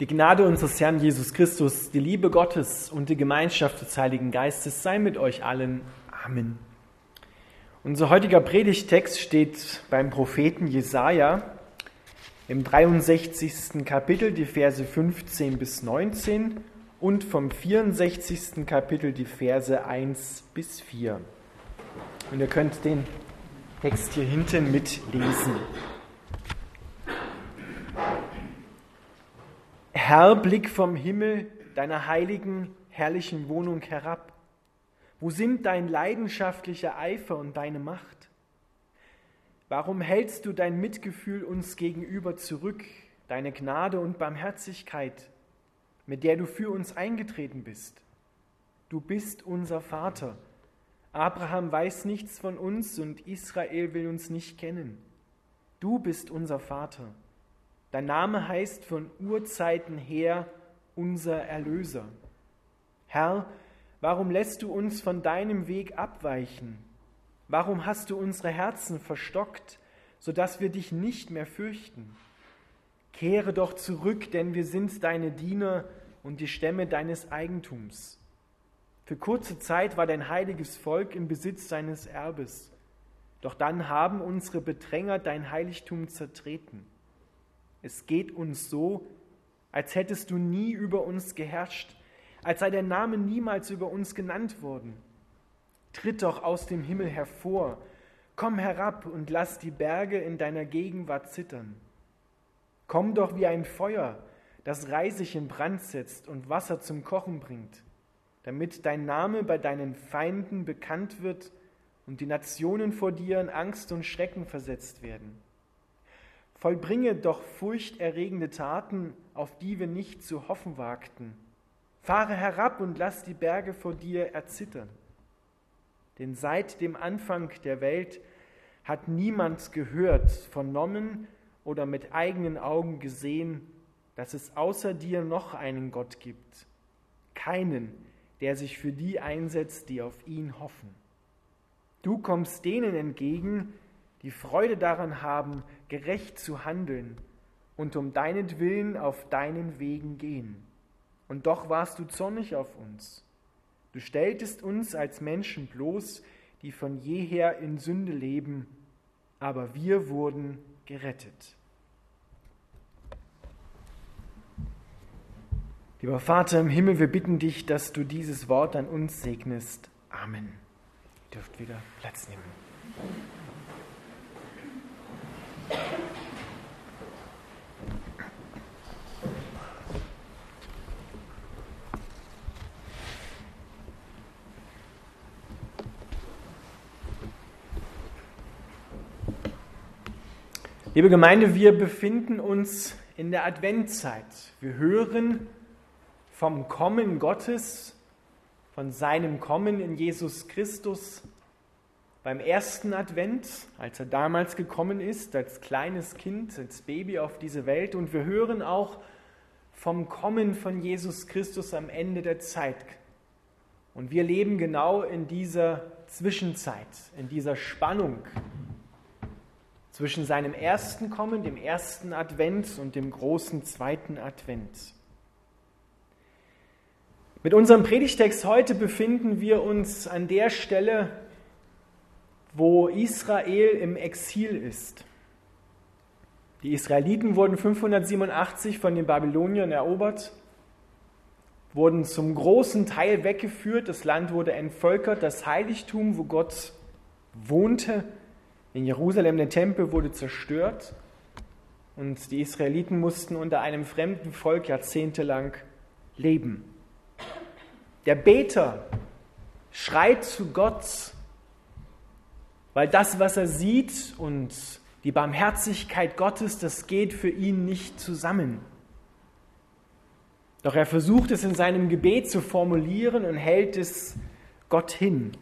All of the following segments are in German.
Die Gnade unseres Herrn Jesus Christus, die Liebe Gottes und die Gemeinschaft des Heiligen Geistes sei mit euch allen. Amen. Unser heutiger Predigtext steht beim Propheten Jesaja im 63. Kapitel, die Verse 15 bis 19 und vom 64. Kapitel, die Verse 1 bis 4. Und ihr könnt den Text hier hinten mitlesen. Herr, blick vom Himmel deiner heiligen, herrlichen Wohnung herab. Wo sind dein leidenschaftlicher Eifer und deine Macht? Warum hältst du dein Mitgefühl uns gegenüber zurück, deine Gnade und Barmherzigkeit, mit der du für uns eingetreten bist? Du bist unser Vater. Abraham weiß nichts von uns und Israel will uns nicht kennen. Du bist unser Vater. Dein Name heißt von Urzeiten her unser Erlöser. Herr, warum lässt du uns von deinem Weg abweichen? Warum hast du unsere Herzen verstockt, sodass wir dich nicht mehr fürchten? Kehre doch zurück, denn wir sind deine Diener und die Stämme deines Eigentums. Für kurze Zeit war dein heiliges Volk im Besitz deines Erbes. Doch dann haben unsere Bedränger dein Heiligtum zertreten. Es geht uns so, als hättest du nie über uns geherrscht, als sei der Name niemals über uns genannt worden. Tritt doch aus dem Himmel hervor, komm herab und lass die Berge in deiner Gegenwart zittern. Komm doch wie ein Feuer, das Reisig in Brand setzt und Wasser zum Kochen bringt, damit dein Name bei deinen Feinden bekannt wird und die Nationen vor dir in Angst und Schrecken versetzt werden. Vollbringe doch furchterregende Taten, auf die wir nicht zu hoffen wagten. Fahre herab und lass die Berge vor dir erzittern. Denn seit dem Anfang der Welt hat niemand gehört, vernommen oder mit eigenen Augen gesehen, dass es außer dir noch einen Gott gibt. Keinen, der sich für die einsetzt, die auf ihn hoffen. Du kommst denen entgegen, die Freude daran haben, gerecht zu handeln und um deinetwillen auf deinen Wegen gehen. Und doch warst du zornig auf uns. Du stelltest uns als Menschen bloß, die von jeher in Sünde leben, aber wir wurden gerettet. Lieber Vater im Himmel, wir bitten dich, dass du dieses Wort an uns segnest. Amen. Ihr dürft wieder Platz nehmen. Liebe Gemeinde, wir befinden uns in der Adventzeit. Wir hören vom Kommen Gottes, von seinem Kommen in Jesus Christus beim ersten Advent, als er damals gekommen ist, als kleines Kind, als Baby auf diese Welt. Und wir hören auch vom Kommen von Jesus Christus am Ende der Zeit. Und wir leben genau in dieser Zwischenzeit, in dieser Spannung zwischen seinem ersten Kommen, dem ersten Advent und dem großen zweiten Advent. Mit unserem Predigtext heute befinden wir uns an der Stelle, wo Israel im Exil ist. Die Israeliten wurden 587 von den Babyloniern erobert, wurden zum großen Teil weggeführt, das Land wurde entvölkert, das Heiligtum, wo Gott wohnte, in Jerusalem, der Tempel wurde zerstört und die Israeliten mussten unter einem fremden Volk jahrzehntelang leben. Der Beter schreit zu Gott weil das, was er sieht und die Barmherzigkeit Gottes, das geht für ihn nicht zusammen. Doch er versucht es in seinem Gebet zu formulieren und hält es Gott hin.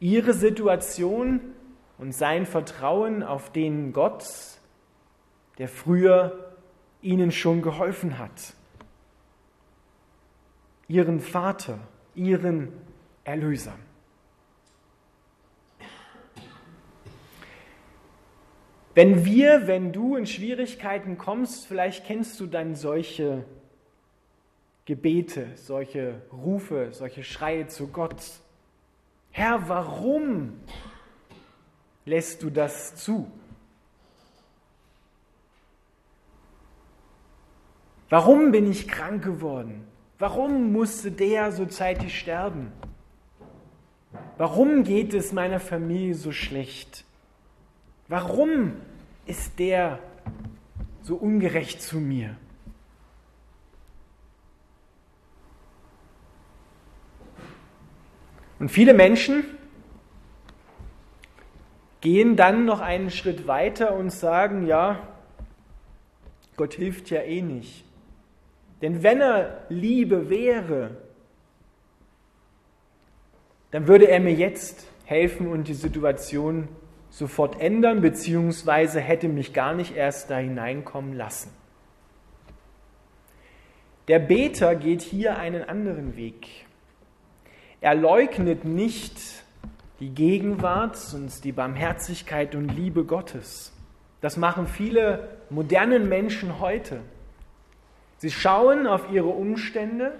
Ihre Situation und sein Vertrauen auf den Gott, der früher ihnen schon geholfen hat. Ihren Vater, ihren Erlöser. Wenn wir, wenn du in Schwierigkeiten kommst, vielleicht kennst du dann solche Gebete, solche Rufe, solche Schreie zu Gott. Herr, warum lässt du das zu? Warum bin ich krank geworden? Warum musste der so zeitig sterben? Warum geht es meiner Familie so schlecht? Warum ist der so ungerecht zu mir? Und viele Menschen gehen dann noch einen Schritt weiter und sagen, ja, Gott hilft ja eh nicht. Denn wenn er Liebe wäre, dann würde er mir jetzt helfen und die Situation sofort ändern, beziehungsweise hätte mich gar nicht erst da hineinkommen lassen. Der Beter geht hier einen anderen Weg. Er leugnet nicht die Gegenwart und die Barmherzigkeit und Liebe Gottes. Das machen viele modernen Menschen heute. Sie schauen auf ihre Umstände,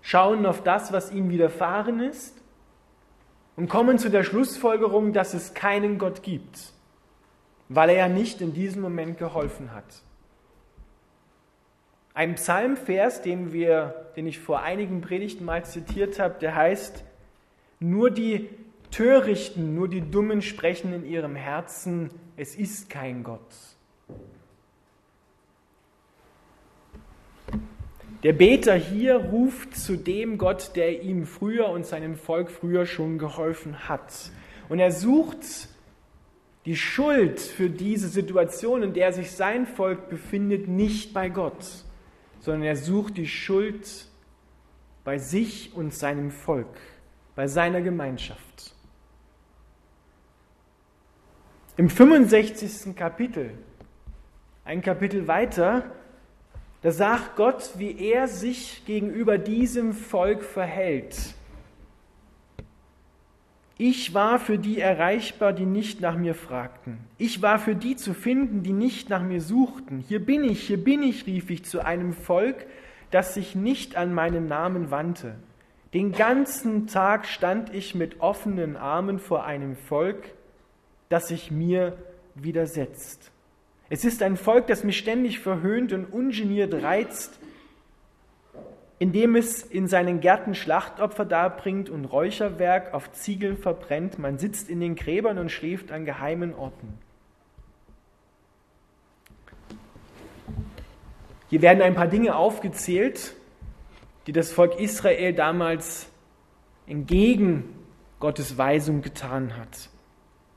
schauen auf das, was ihnen widerfahren ist und kommen zu der Schlussfolgerung, dass es keinen Gott gibt, weil er ja nicht in diesem Moment geholfen hat. Ein Psalmvers, den, wir, den ich vor einigen Predigten mal zitiert habe, der heißt, nur die Törichten, nur die Dummen sprechen in ihrem Herzen, es ist kein Gott. Der Beter hier ruft zu dem Gott, der ihm früher und seinem Volk früher schon geholfen hat. Und er sucht die Schuld für diese Situation, in der sich sein Volk befindet, nicht bei Gott, sondern er sucht die Schuld bei sich und seinem Volk, bei seiner Gemeinschaft. Im 65. Kapitel, ein Kapitel weiter, da sagt Gott, wie er sich gegenüber diesem Volk verhält. Ich war für die erreichbar, die nicht nach mir fragten. Ich war für die zu finden, die nicht nach mir suchten. Hier bin ich, hier bin ich, rief ich zu einem Volk, das sich nicht an meinen Namen wandte. Den ganzen Tag stand ich mit offenen Armen vor einem Volk, das sich mir widersetzt. Es ist ein Volk, das mich ständig verhöhnt und ungeniert reizt, indem es in seinen Gärten Schlachtopfer darbringt und Räucherwerk auf Ziegeln verbrennt. Man sitzt in den Gräbern und schläft an geheimen Orten. Hier werden ein paar Dinge aufgezählt, die das Volk Israel damals entgegen Gottes Weisung getan hat.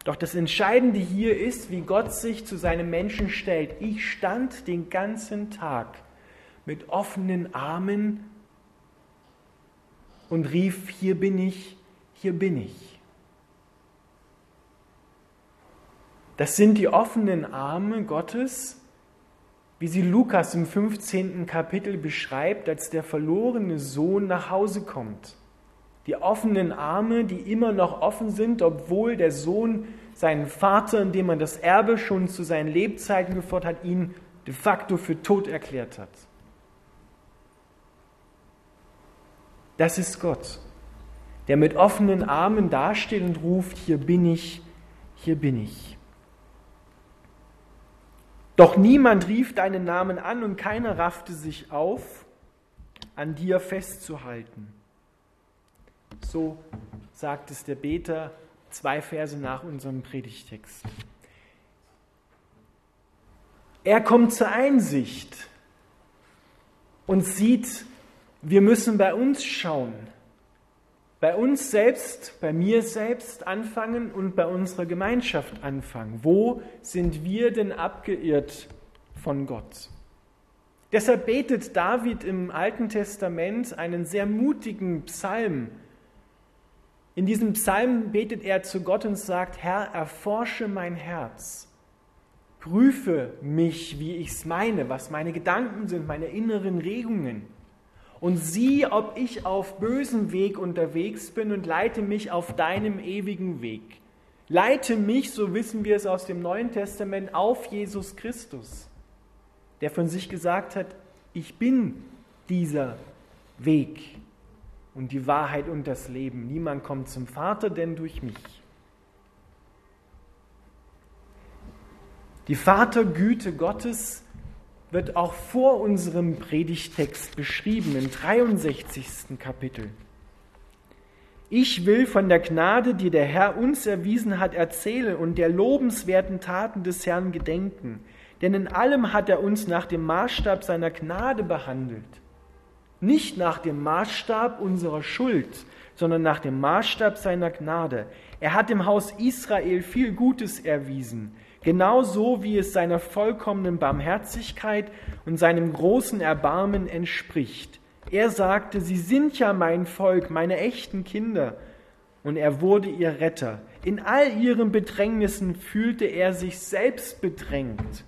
Doch das Entscheidende hier ist, wie Gott sich zu seinem Menschen stellt. Ich stand den ganzen Tag mit offenen Armen und rief, hier bin ich, hier bin ich. Das sind die offenen Arme Gottes, wie sie Lukas im 15. Kapitel beschreibt, als der verlorene Sohn nach Hause kommt. Die offenen Arme, die immer noch offen sind, obwohl der Sohn seinen Vater, indem man das Erbe schon zu seinen Lebzeiten gefordert hat, ihn de facto für tot erklärt hat. Das ist Gott, der mit offenen Armen dasteht und ruft, hier bin ich, hier bin ich. Doch niemand rief deinen Namen an und keiner raffte sich auf, an dir festzuhalten. So sagt es der Beter zwei Verse nach unserem Predigtext. Er kommt zur Einsicht und sieht, wir müssen bei uns schauen, bei uns selbst, bei mir selbst anfangen und bei unserer Gemeinschaft anfangen. Wo sind wir denn abgeirrt von Gott? Deshalb betet David im Alten Testament einen sehr mutigen Psalm in diesem Psalm betet er zu Gott und sagt, Herr, erforsche mein Herz. Prüfe mich, wie ich es meine, was meine Gedanken sind, meine inneren Regungen. Und sieh, ob ich auf bösem Weg unterwegs bin und leite mich auf deinem ewigen Weg. Leite mich, so wissen wir es aus dem Neuen Testament, auf Jesus Christus, der von sich gesagt hat, ich bin dieser Weg und die Wahrheit und das Leben. Niemand kommt zum Vater, denn durch mich. Die Vatergüte Gottes wird auch vor unserem Predigtext beschrieben im 63. Kapitel. Ich will von der Gnade, die der Herr uns erwiesen hat, erzählen und der lobenswerten Taten des Herrn gedenken. Denn in allem hat er uns nach dem Maßstab seiner Gnade behandelt. Nicht nach dem Maßstab unserer Schuld, sondern nach dem Maßstab seiner Gnade. Er hat dem Haus Israel viel Gutes erwiesen genauso wie es seiner vollkommenen Barmherzigkeit und seinem großen Erbarmen entspricht. Er sagte, sie sind ja mein Volk, meine echten Kinder, und er wurde ihr Retter. In all ihren Bedrängnissen fühlte er sich selbst bedrängt.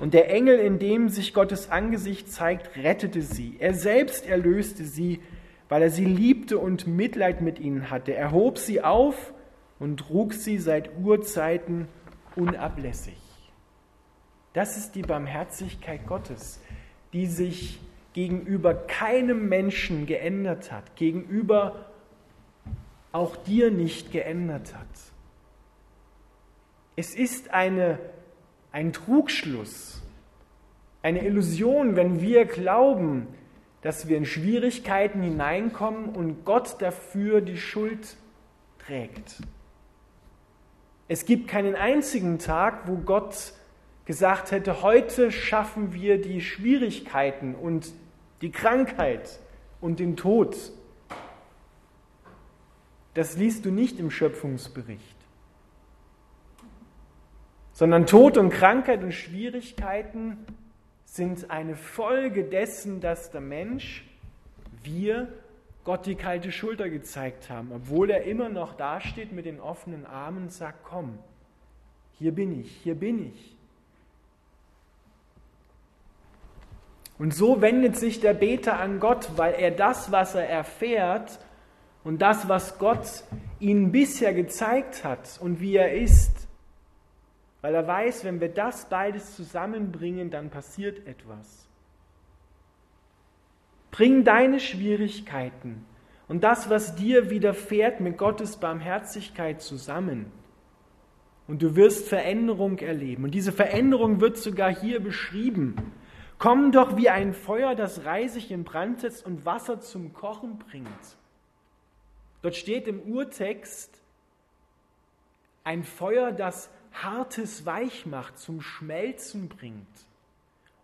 Und der Engel, in dem sich Gottes Angesicht zeigt, rettete sie. Er selbst erlöste sie, weil er sie liebte und Mitleid mit ihnen hatte. Er hob sie auf und trug sie seit Urzeiten unablässig. Das ist die Barmherzigkeit Gottes, die sich gegenüber keinem Menschen geändert hat, gegenüber auch dir nicht geändert hat. Es ist eine, ein Trugschluss, eine Illusion, wenn wir glauben, dass wir in Schwierigkeiten hineinkommen und Gott dafür die Schuld trägt. Es gibt keinen einzigen Tag, wo Gott gesagt hätte, heute schaffen wir die Schwierigkeiten und die Krankheit und den Tod. Das liest du nicht im Schöpfungsbericht, sondern Tod und Krankheit und Schwierigkeiten sind eine Folge dessen, dass der Mensch, wir, Gott die kalte Schulter gezeigt haben, obwohl er immer noch dasteht mit den offenen Armen und sagt, komm, hier bin ich, hier bin ich. Und so wendet sich der Beter an Gott, weil er das, was er erfährt und das, was Gott ihm bisher gezeigt hat und wie er ist, weil er weiß, wenn wir das beides zusammenbringen, dann passiert etwas. Bring deine Schwierigkeiten und das, was dir widerfährt, mit Gottes Barmherzigkeit zusammen. Und du wirst Veränderung erleben. Und diese Veränderung wird sogar hier beschrieben. Komm doch wie ein Feuer, das Reisig in Brand setzt und Wasser zum Kochen bringt. Dort steht im Urtext ein Feuer, das Hartes weich macht, zum Schmelzen bringt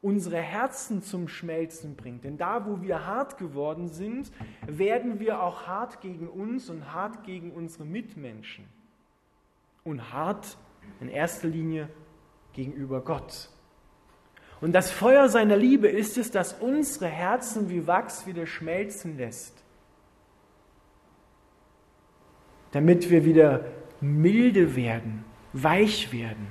unsere Herzen zum Schmelzen bringt. Denn da, wo wir hart geworden sind, werden wir auch hart gegen uns und hart gegen unsere Mitmenschen. Und hart in erster Linie gegenüber Gott. Und das Feuer seiner Liebe ist es, das unsere Herzen wie Wachs wieder schmelzen lässt. Damit wir wieder milde werden, weich werden.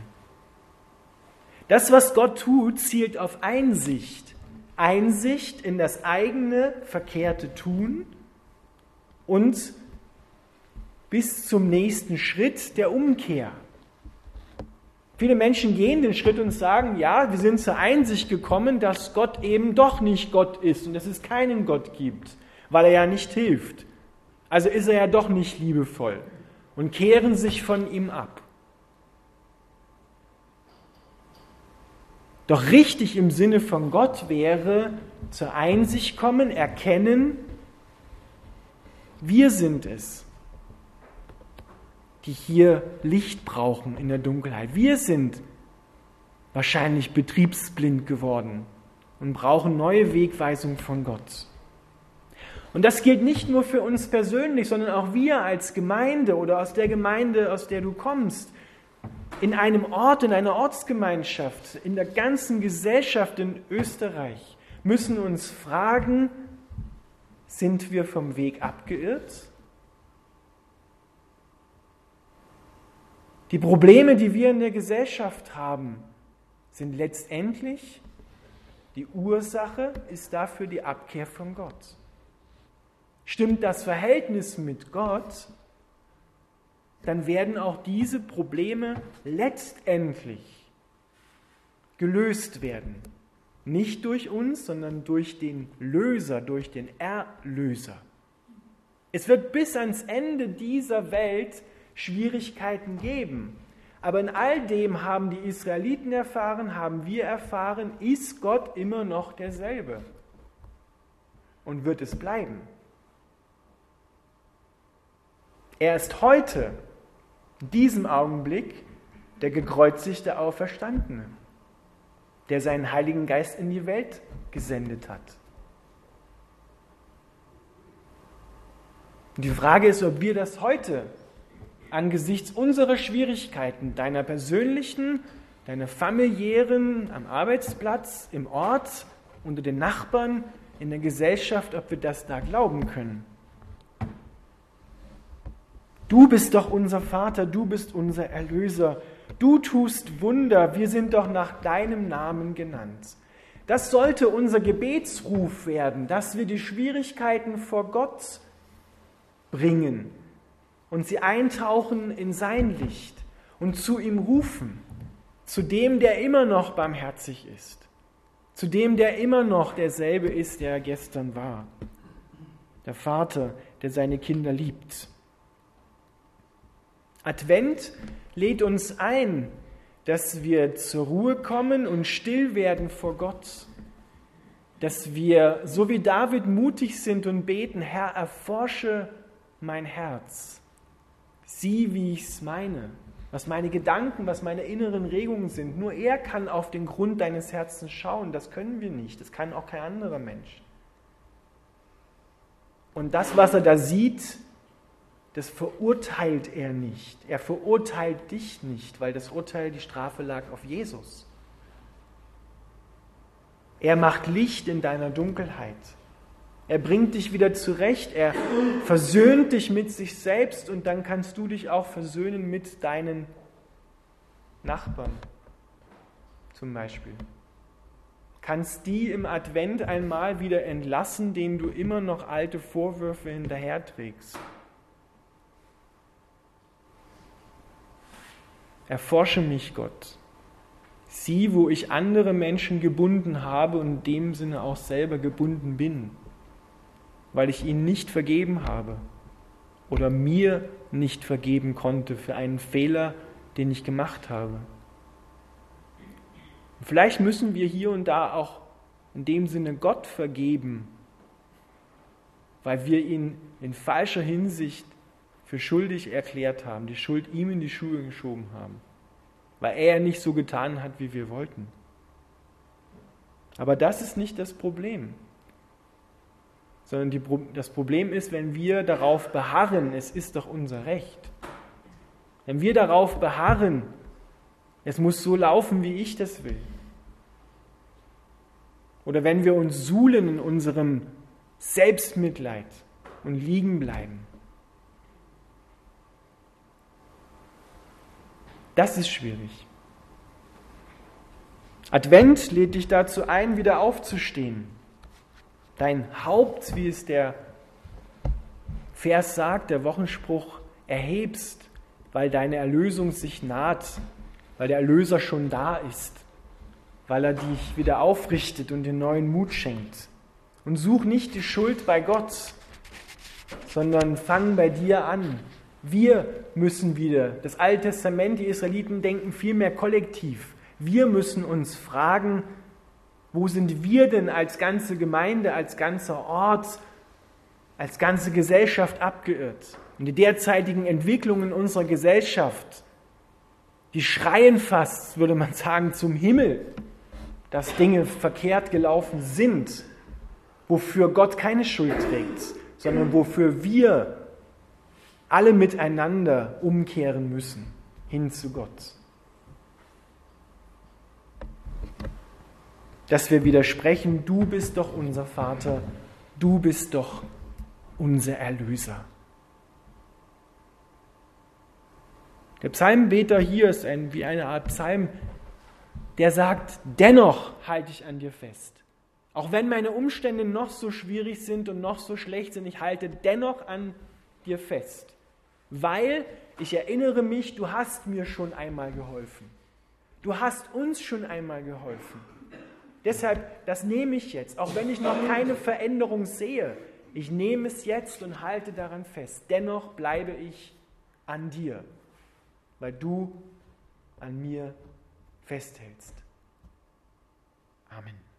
Das, was Gott tut, zielt auf Einsicht. Einsicht in das eigene verkehrte Tun und bis zum nächsten Schritt der Umkehr. Viele Menschen gehen den Schritt und sagen, ja, wir sind zur Einsicht gekommen, dass Gott eben doch nicht Gott ist und dass es keinen Gott gibt, weil er ja nicht hilft. Also ist er ja doch nicht liebevoll und kehren sich von ihm ab. Doch richtig im Sinne von Gott wäre zur Einsicht kommen, erkennen, wir sind es, die hier Licht brauchen in der Dunkelheit. Wir sind wahrscheinlich betriebsblind geworden und brauchen neue Wegweisung von Gott. Und das gilt nicht nur für uns persönlich, sondern auch wir als Gemeinde oder aus der Gemeinde, aus der du kommst in einem Ort, in einer Ortsgemeinschaft, in der ganzen Gesellschaft in Österreich müssen uns fragen, sind wir vom Weg abgeirrt? Die Probleme, die wir in der Gesellschaft haben, sind letztendlich die Ursache, ist dafür die Abkehr von Gott. Stimmt das Verhältnis mit Gott, dann werden auch diese Probleme letztendlich gelöst werden. Nicht durch uns, sondern durch den Löser, durch den Erlöser. Es wird bis ans Ende dieser Welt Schwierigkeiten geben. Aber in all dem haben die Israeliten erfahren, haben wir erfahren, ist Gott immer noch derselbe und wird es bleiben. Er ist heute, diesem Augenblick, der gekreuzigte Auferstandene, der seinen Heiligen Geist in die Welt gesendet hat. Und die Frage ist, ob wir das heute angesichts unserer Schwierigkeiten, deiner persönlichen, deiner familiären, am Arbeitsplatz, im Ort, unter den Nachbarn, in der Gesellschaft, ob wir das da glauben können. Du bist doch unser Vater, du bist unser Erlöser, du tust Wunder, wir sind doch nach deinem Namen genannt. Das sollte unser Gebetsruf werden, dass wir die Schwierigkeiten vor Gott bringen und sie eintauchen in sein Licht und zu ihm rufen, zu dem, der immer noch barmherzig ist, zu dem, der immer noch derselbe ist, der gestern war, der Vater, der seine Kinder liebt. Advent lädt uns ein, dass wir zur Ruhe kommen und still werden vor Gott, dass wir, so wie David, mutig sind und beten, Herr, erforsche mein Herz. Sieh, wie ich es meine, was meine Gedanken, was meine inneren Regungen sind. Nur er kann auf den Grund deines Herzens schauen. Das können wir nicht. Das kann auch kein anderer Mensch. Und das, was er da sieht, das verurteilt er nicht. Er verurteilt dich nicht, weil das Urteil, die Strafe lag auf Jesus. Er macht Licht in deiner Dunkelheit. Er bringt dich wieder zurecht, er versöhnt dich mit sich selbst und dann kannst du dich auch versöhnen mit deinen Nachbarn zum Beispiel. Kannst die im Advent einmal wieder entlassen, denen du immer noch alte Vorwürfe hinterherträgst. Erforsche mich, Gott. Sieh, wo ich andere Menschen gebunden habe und in dem Sinne auch selber gebunden bin weil ich ihnen nicht vergeben habe oder mir nicht vergeben konnte für einen Fehler, den ich gemacht habe. Vielleicht müssen wir hier und da auch in dem Sinne Gott vergeben, weil wir ihn in falscher Hinsicht für schuldig erklärt haben, die Schuld ihm in die Schuhe geschoben haben, weil er nicht so getan hat, wie wir wollten. Aber das ist nicht das Problem sondern die, das Problem ist, wenn wir darauf beharren, es ist doch unser Recht. Wenn wir darauf beharren, es muss so laufen, wie ich das will. Oder wenn wir uns suhlen in unserem Selbstmitleid und liegen bleiben. Das ist schwierig. Advent lädt dich dazu ein, wieder aufzustehen dein Haupt, wie es der Vers sagt, der Wochenspruch, erhebst, weil deine Erlösung sich naht, weil der Erlöser schon da ist, weil er dich wieder aufrichtet und den neuen Mut schenkt. Und such nicht die Schuld bei Gott, sondern fang bei dir an. Wir müssen wieder, das Alte Testament, die Israeliten denken vielmehr kollektiv. Wir müssen uns fragen, wo sind wir denn als ganze Gemeinde, als ganzer Ort, als ganze Gesellschaft abgeirrt? Und die derzeitigen Entwicklungen unserer Gesellschaft, die schreien fast, würde man sagen, zum Himmel, dass Dinge verkehrt gelaufen sind, wofür Gott keine Schuld trägt, sondern wofür wir alle miteinander umkehren müssen hin zu Gott. dass wir widersprechen, du bist doch unser Vater, du bist doch unser Erlöser. Der Psalmbeter hier ist ein, wie eine Art Psalm, der sagt, dennoch halte ich an dir fest. Auch wenn meine Umstände noch so schwierig sind und noch so schlecht sind, ich halte dennoch an dir fest. Weil ich erinnere mich, du hast mir schon einmal geholfen. Du hast uns schon einmal geholfen. Deshalb, das nehme ich jetzt, auch wenn ich noch keine Veränderung sehe. Ich nehme es jetzt und halte daran fest. Dennoch bleibe ich an dir, weil du an mir festhältst. Amen.